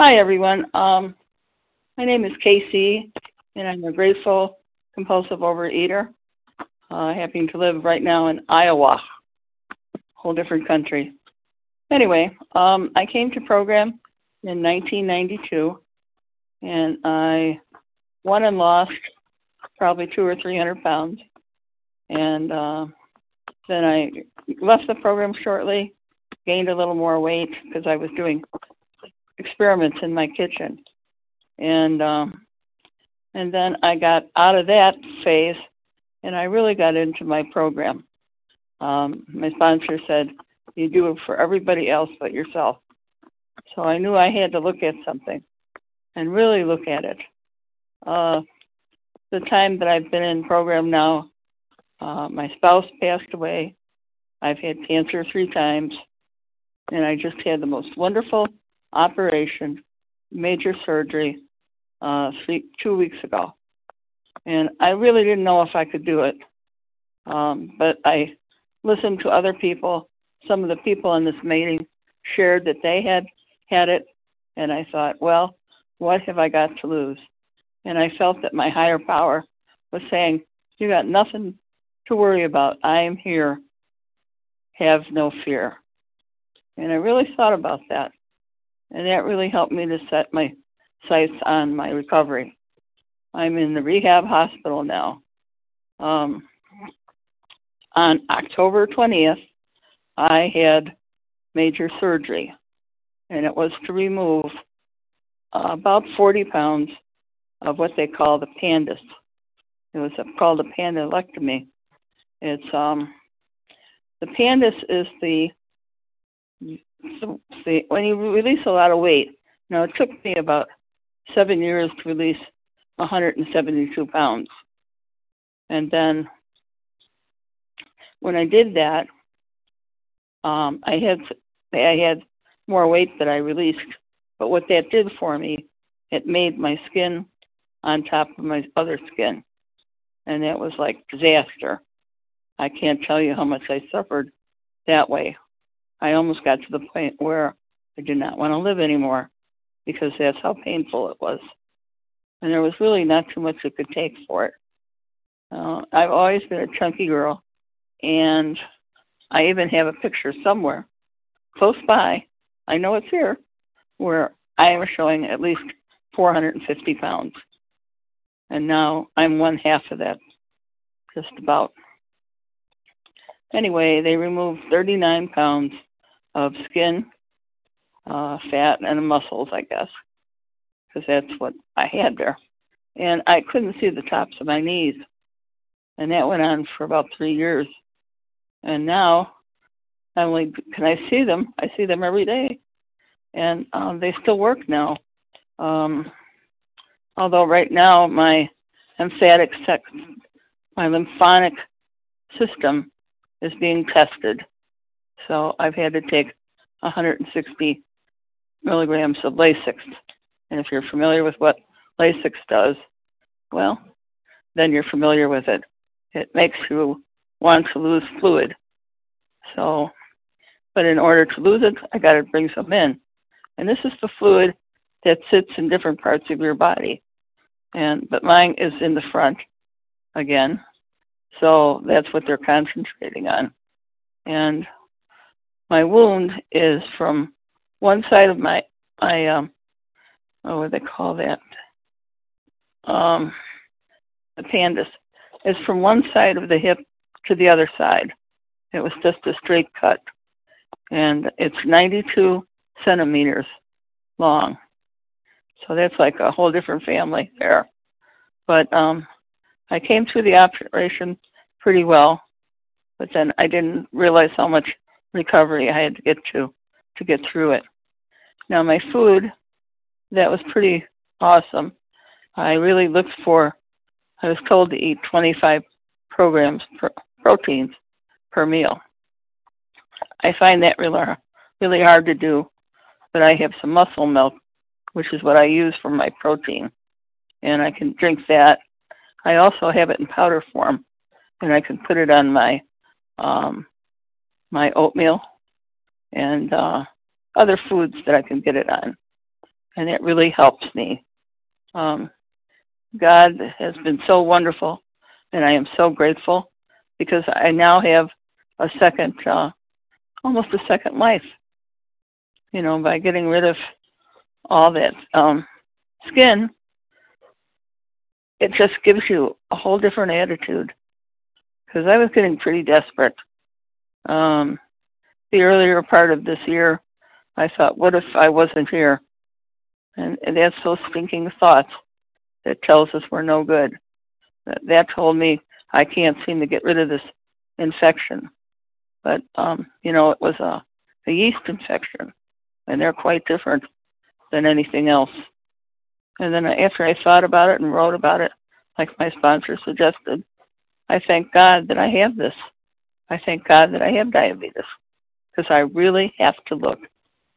Hi, everyone. Um, my name is Casey, and I'm a grateful compulsive overeater, uh, happen to live right now in Iowa, whole different country. Anyway, um, I came to program in 1992, and I won and lost probably two or three hundred pounds, and uh, then I left the program shortly, gained a little more weight because I was doing experiments in my kitchen, and um, and then I got out of that phase, and I really got into my program. Um, my sponsor said, "You do it for everybody else but yourself." So I knew I had to look at something, and really look at it. Uh, the time that I've been in program now, uh, my spouse passed away. I've had cancer three times, and I just had the most wonderful operation, major surgery, uh, three, two weeks ago. And I really didn't know if I could do it. Um, but I listened to other people. Some of the people in this meeting shared that they had had it. And I thought, well, what have I got to lose? And I felt that my higher power was saying, you got nothing to worry about. I am here. Have no fear. And I really thought about that. And that really helped me to set my sights on my recovery. I'm in the rehab hospital now. Um, on October 20th, I had major surgery, and it was to remove uh, about 40 pounds of what they call the pandus. It was called a pandalectomy. It's um, the pandus is the so see, when you release a lot of weight, now it took me about seven years to release 172 pounds. And then when I did that, um, I had I had more weight that I released. But what that did for me, it made my skin on top of my other skin, and that was like disaster. I can't tell you how much I suffered that way. I almost got to the point where I did not want to live anymore because that's how painful it was. And there was really not too much it could take for it. Uh, I've always been a chunky girl, and I even have a picture somewhere close by. I know it's here, where I am showing at least 450 pounds. And now I'm one half of that, just about. Anyway, they removed 39 pounds of skin, uh, fat, and muscles, I guess, because that's what I had there. And I couldn't see the tops of my knees. And that went on for about three years. And now, not only can I see them, I see them every day. And um, they still work now. Um, although right now my lymphatic, my lymphatic system is being tested so I've had to take 160 milligrams of Lasix. And if you're familiar with what Lasix does, well, then you're familiar with it. It makes you want to lose fluid. So, but in order to lose it, I got to bring some in. And this is the fluid that sits in different parts of your body. And but mine is in the front again. So that's what they're concentrating on. And my wound is from one side of my my um oh, what do they call that um pandus is from one side of the hip to the other side. It was just a straight cut, and it's 92 centimeters long. So that's like a whole different family there. But um, I came through the operation pretty well, but then I didn't realize how much recovery I had to get to to get through it. Now my food, that was pretty awesome. I really looked for. I was told to eat 25 programs per, proteins per meal. I find that really really hard to do, but I have some muscle milk, which is what I use for my protein, and I can drink that. I also have it in powder form, and I can put it on my um, my oatmeal and uh, other foods that I can get it on. and it really helps me. Um, God has been so wonderful, and I am so grateful because I now have a second, uh, almost a second life. You know, by getting rid of all that um, skin, it just gives you a whole different attitude. Because I was getting pretty desperate. Um, the earlier part of this year, I thought, what if I wasn't here? And, and that's those thinking thoughts that tells us we're no good. That, that told me I can't seem to get rid of this infection. But, um, you know, it was a, a yeast infection, and they're quite different than anything else. And then after I thought about it and wrote about it, like my sponsor suggested, I thank God that I have this. I thank God that I have diabetes because I really have to look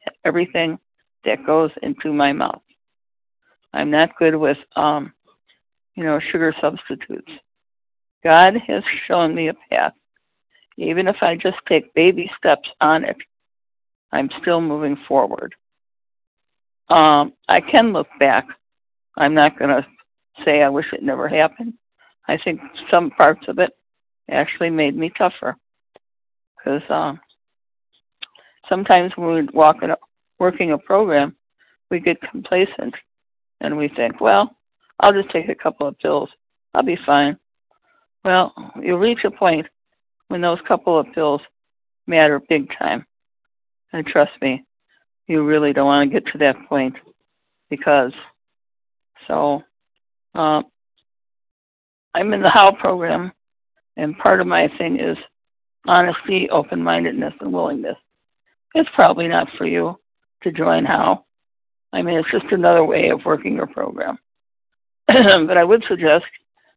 at everything that goes into my mouth. I'm not good with, um, you know, sugar substitutes. God has shown me a path. Even if I just take baby steps on it, I'm still moving forward. Um, I can look back. I'm not going to say I wish it never happened. I think some parts of it actually made me tougher because um, sometimes when we're walking, working a program, we get complacent and we think, well, I'll just take a couple of pills. I'll be fine. Well, you reach a point when those couple of pills matter big time. And trust me, you really don't want to get to that point because so uh, I'm in the HOW program, and part of my thing is honesty, open mindedness, and willingness. It's probably not for you to join HOW. I mean, it's just another way of working your program. but I would suggest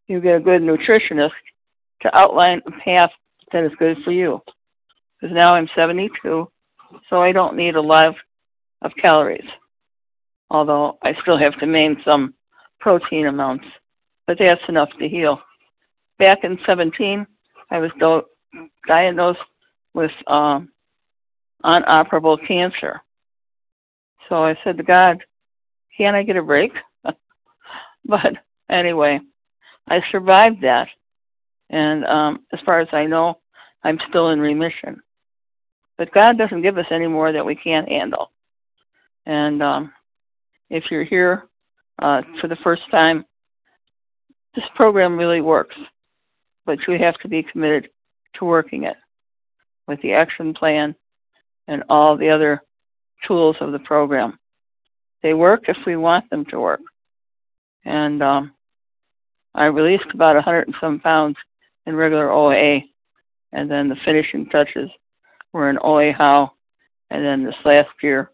you get a good nutritionist to outline a path that is good for you. Because now I'm 72, so I don't need a lot of, calories. Although I still have to maintain some protein amounts, but that's enough to heal. Back in 17, I was diagnosed with um, unoperable cancer. So I said to God, can I get a break? but anyway, I survived that. And um, as far as I know, I'm still in remission. But God doesn't give us any more that we can't handle. And um, if you're here uh, for the first time, this program really works. But you have to be committed to working it with the action plan and all the other tools of the program. They work if we want them to work. And um, I released about 100 and some pounds in regular OA, and then the finishing touches were in OA HOW. And then this last year,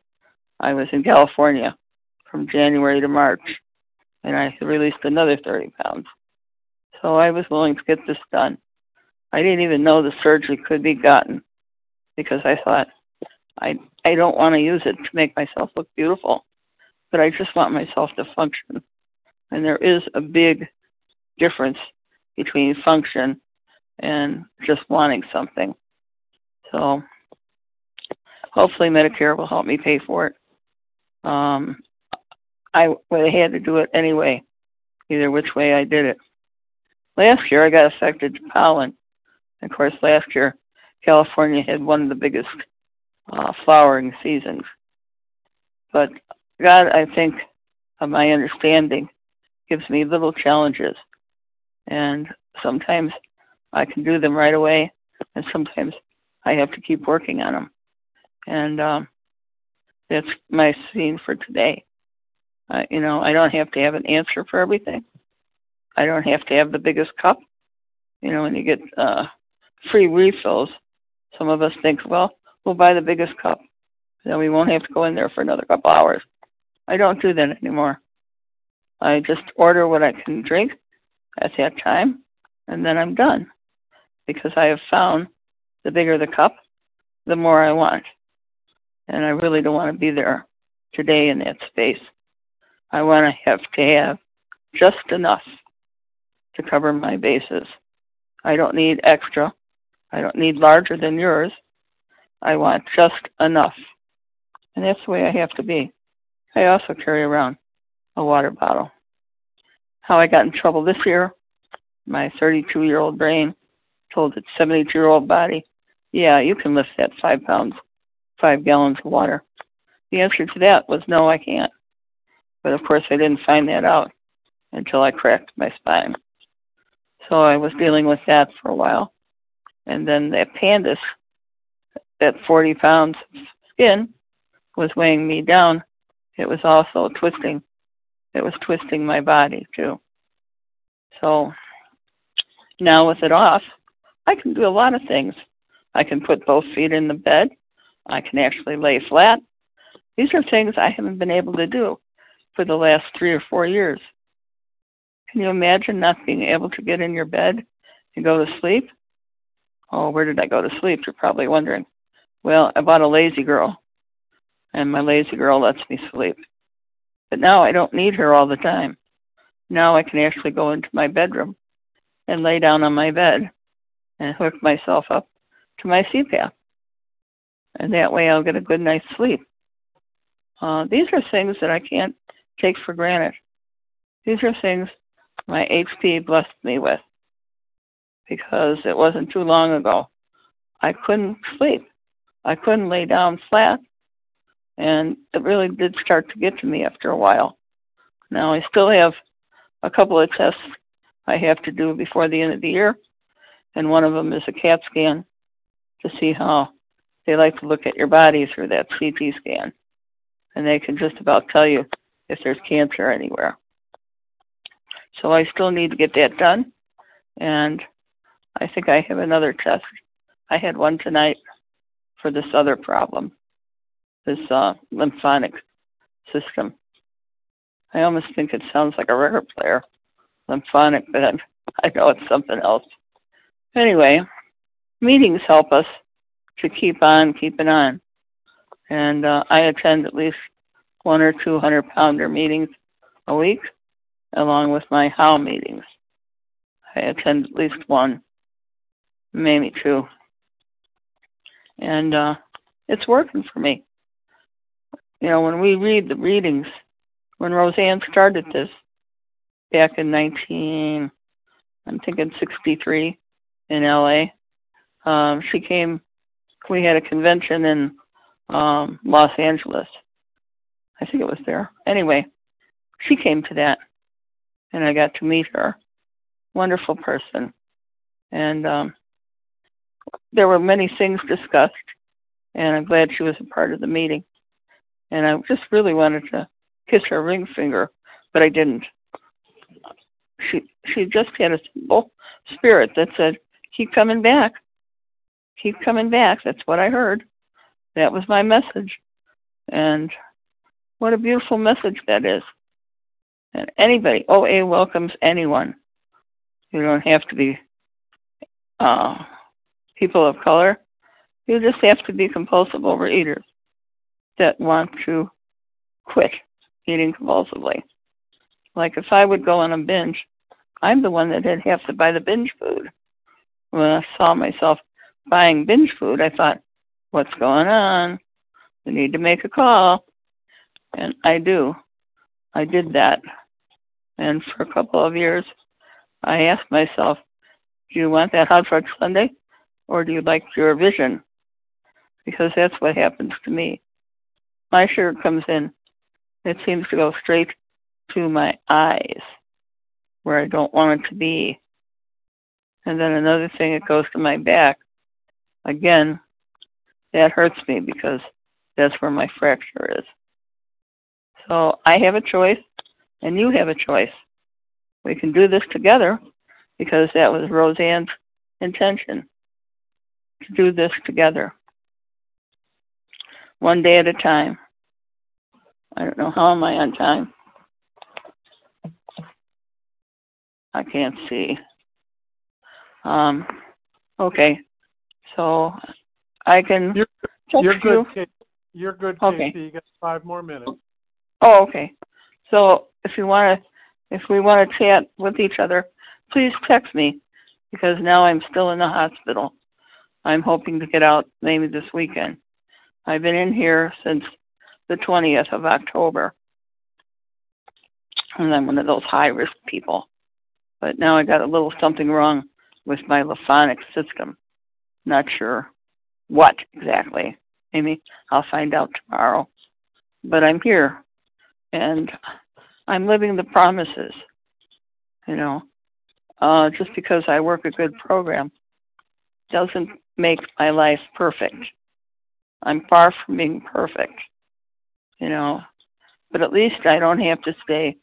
I was in California from January to March, and I released another 30 pounds. So I was willing to get this done. I didn't even know the surgery could be gotten because I thought I I don't want to use it to make myself look beautiful, but I just want myself to function. And there is a big difference between function and just wanting something. So hopefully Medicare will help me pay for it. Um, I would have had to do it anyway, either which way I did it. Last year I got affected by pollen. Of course, last year California had one of the biggest uh, flowering seasons. But God, I think, of my understanding, gives me little challenges. And sometimes I can do them right away, and sometimes I have to keep working on them. And um, that's my scene for today. Uh, you know, I don't have to have an answer for everything. I don't have to have the biggest cup. You know, when you get uh, free refills, some of us think, well, we'll buy the biggest cup. Then we won't have to go in there for another couple hours. I don't do that anymore. I just order what I can drink at that time, and then I'm done. Because I have found the bigger the cup, the more I want. And I really don't want to be there today in that space. I want to have to have just enough to cover my bases. I don't need extra. I don't need larger than yours. I want just enough. And that's the way I have to be. I also carry around a water bottle. How I got in trouble this year, my 32 year old brain told its 72 year old body, yeah, you can lift that five pounds, five gallons of water. The answer to that was no, I can't. But of course, I didn't find that out until I cracked my spine. So I was dealing with that for a while. And then that pandas, that 40 pounds of skin, was weighing me down. It was also twisting. It was twisting my body too. So now with it off, I can do a lot of things. I can put both feet in the bed. I can actually lay flat. These are things I haven't been able to do for the last three or four years. Can you imagine not being able to get in your bed and go to sleep? Oh, where did I go to sleep? You're probably wondering. Well, I bought a lazy girl, and my lazy girl lets me sleep. But now I don't need her all the time. Now I can actually go into my bedroom and lay down on my bed and hook myself up to my CPAP. And that way I'll get a good night's sleep. Uh, these are things that I can't take for granted. These are things my HP blessed me with because it wasn't too long ago. I couldn't sleep. I couldn't lay down flat. And it really did start to get to me after a while. Now, I still have a couple of tests I have to do before the end of the year. And one of them is a CAT scan to see how they like to look at your body through that CT scan. And they can just about tell you if there's cancer anywhere. So I still need to get that done. And I think I have another test. I had one tonight for this other problem, this uh, lymphatic system. I almost think it sounds like a record player, lymphatic, but I'm, I know it's something else. Anyway, meetings help us to keep on keeping on. And uh, I attend at least one or two hundred pounder meetings a week along with my HOW meetings. I attend at least one, maybe two. And uh, it's working for me. You know, when we read the readings, when Rozanne started this back in 19, I'm thinking 63 in LA, um, she came, we had a convention in um, Los Angeles. I think it was there. Anyway, she came to that and I got to meet her. Wonderful person. And um, there were many things discussed, and I'm glad she was a part of the meeting. And I just really wanted to kiss her ring finger, but I didn't. She she just had a simple spirit that said, "Keep coming back, keep coming back." That's what I heard. That was my message, and what a beautiful message that is. And anybody, OA welcomes anyone. You don't have to be uh, people of color. You just have to be compulsive overeaters that want to quit eating compulsively. Like if I would go on a binge, I'm the one that would have to buy the binge food. When I saw myself buying binge food, I thought, what's going on? I need to make a call. And I do. I did that. And for a couple of years, I asked myself, do you want that hot fudge sundae or do you like your vision? Because that's what happens to me. My shirt comes in, it seems to go straight to my eyes where I don't want it to be. And then another thing, it goes to my back. Again, that hurts me because that's where my fracture is. So I have a choice and you have a choice. We can do this together because that was Rozanne's intention to do this together. One day at a time. I don't know how am I on time. I can't see. Um, okay, so I can. You're, you're good. You. You're good. Okay. You got five more minutes. Oh, okay. So if you want to, if we want to chat with each other, please text me because now I'm still in the hospital. I'm hoping to get out maybe this weekend. I've been in here since the 20th of October. and I'm one of those high risk people. But now I got a little something wrong with my lymphatic system. Not sure what exactly. Maybe I'll find out tomorrow. But I'm here and I'm living the promises. You know, uh, just because I work a good program doesn't make my life perfect. I'm far from being perfect, you know, but at least I don't have to stay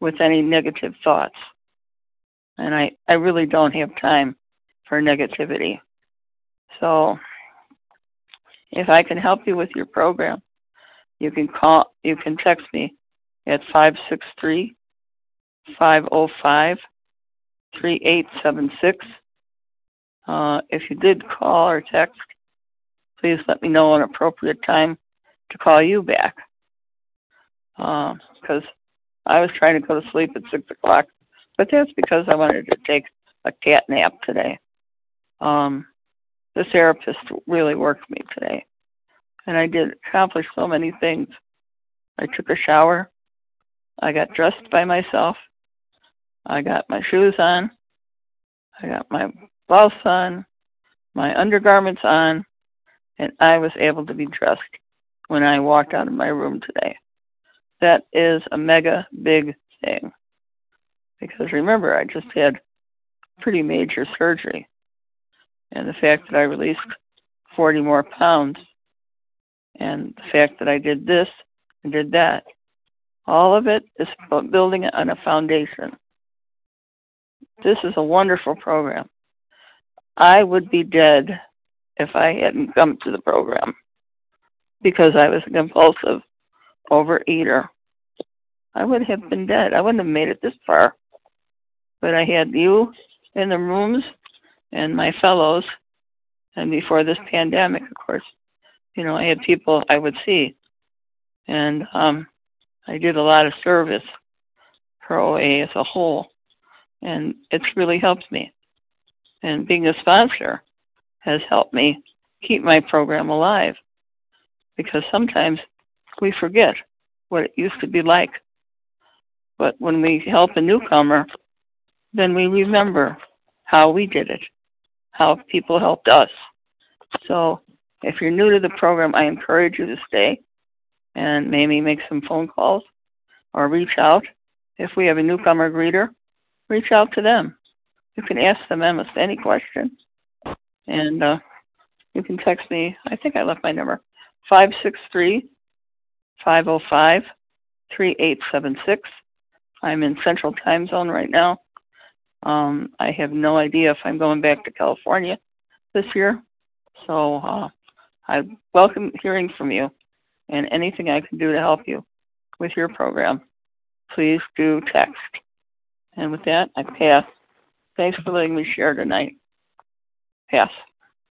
with any negative thoughts. And I, I really don't have time for negativity. So if I can help you with your program, you can call you can text me at 563 505 3876. Uh, if you did call or text, please let me know an appropriate time to call you back. Because uh, I was trying to go to sleep at 6 o'clock, but that's because I wanted to take a cat nap today. Um, the therapist really worked me today, and I did accomplish so many things. I took a shower. I got dressed by myself. I got my shoes on. I got my blouse on, my undergarments on, and I was able to be dressed when I walked out of my room today. That is a mega big thing. Because remember, I just had pretty major surgery. And the fact that I released 40 more pounds, and the fact that I did this and did that, all of it is building it on a foundation. This is a wonderful program. I would be dead if I hadn't come to the program because I was a compulsive overeater. I would have been dead. I wouldn't have made it this far. But I had you in the rooms and my fellows. And before this pandemic, of course, you know, I had people I would see. And um, I did a lot of service for OA as a whole and it's really helped me. And being a sponsor has helped me keep my program alive because sometimes we forget what it used to be like. But when we help a newcomer, then we remember how we did it, how people helped us. So if you're new to the program, I encourage you to stay and maybe make some phone calls or reach out. If we have a newcomer greeter, reach out to them. You can ask them almost any question. And uh, you can text me. I think I left my number 563 505 3876. I'm in Central Time Zone right now. Um, I have no idea if I'm going back to California this year. So uh, I welcome hearing from you and anything I can do to help you with your program. Please do text. And with that, I pass. Thanks for letting me share tonight. Pass.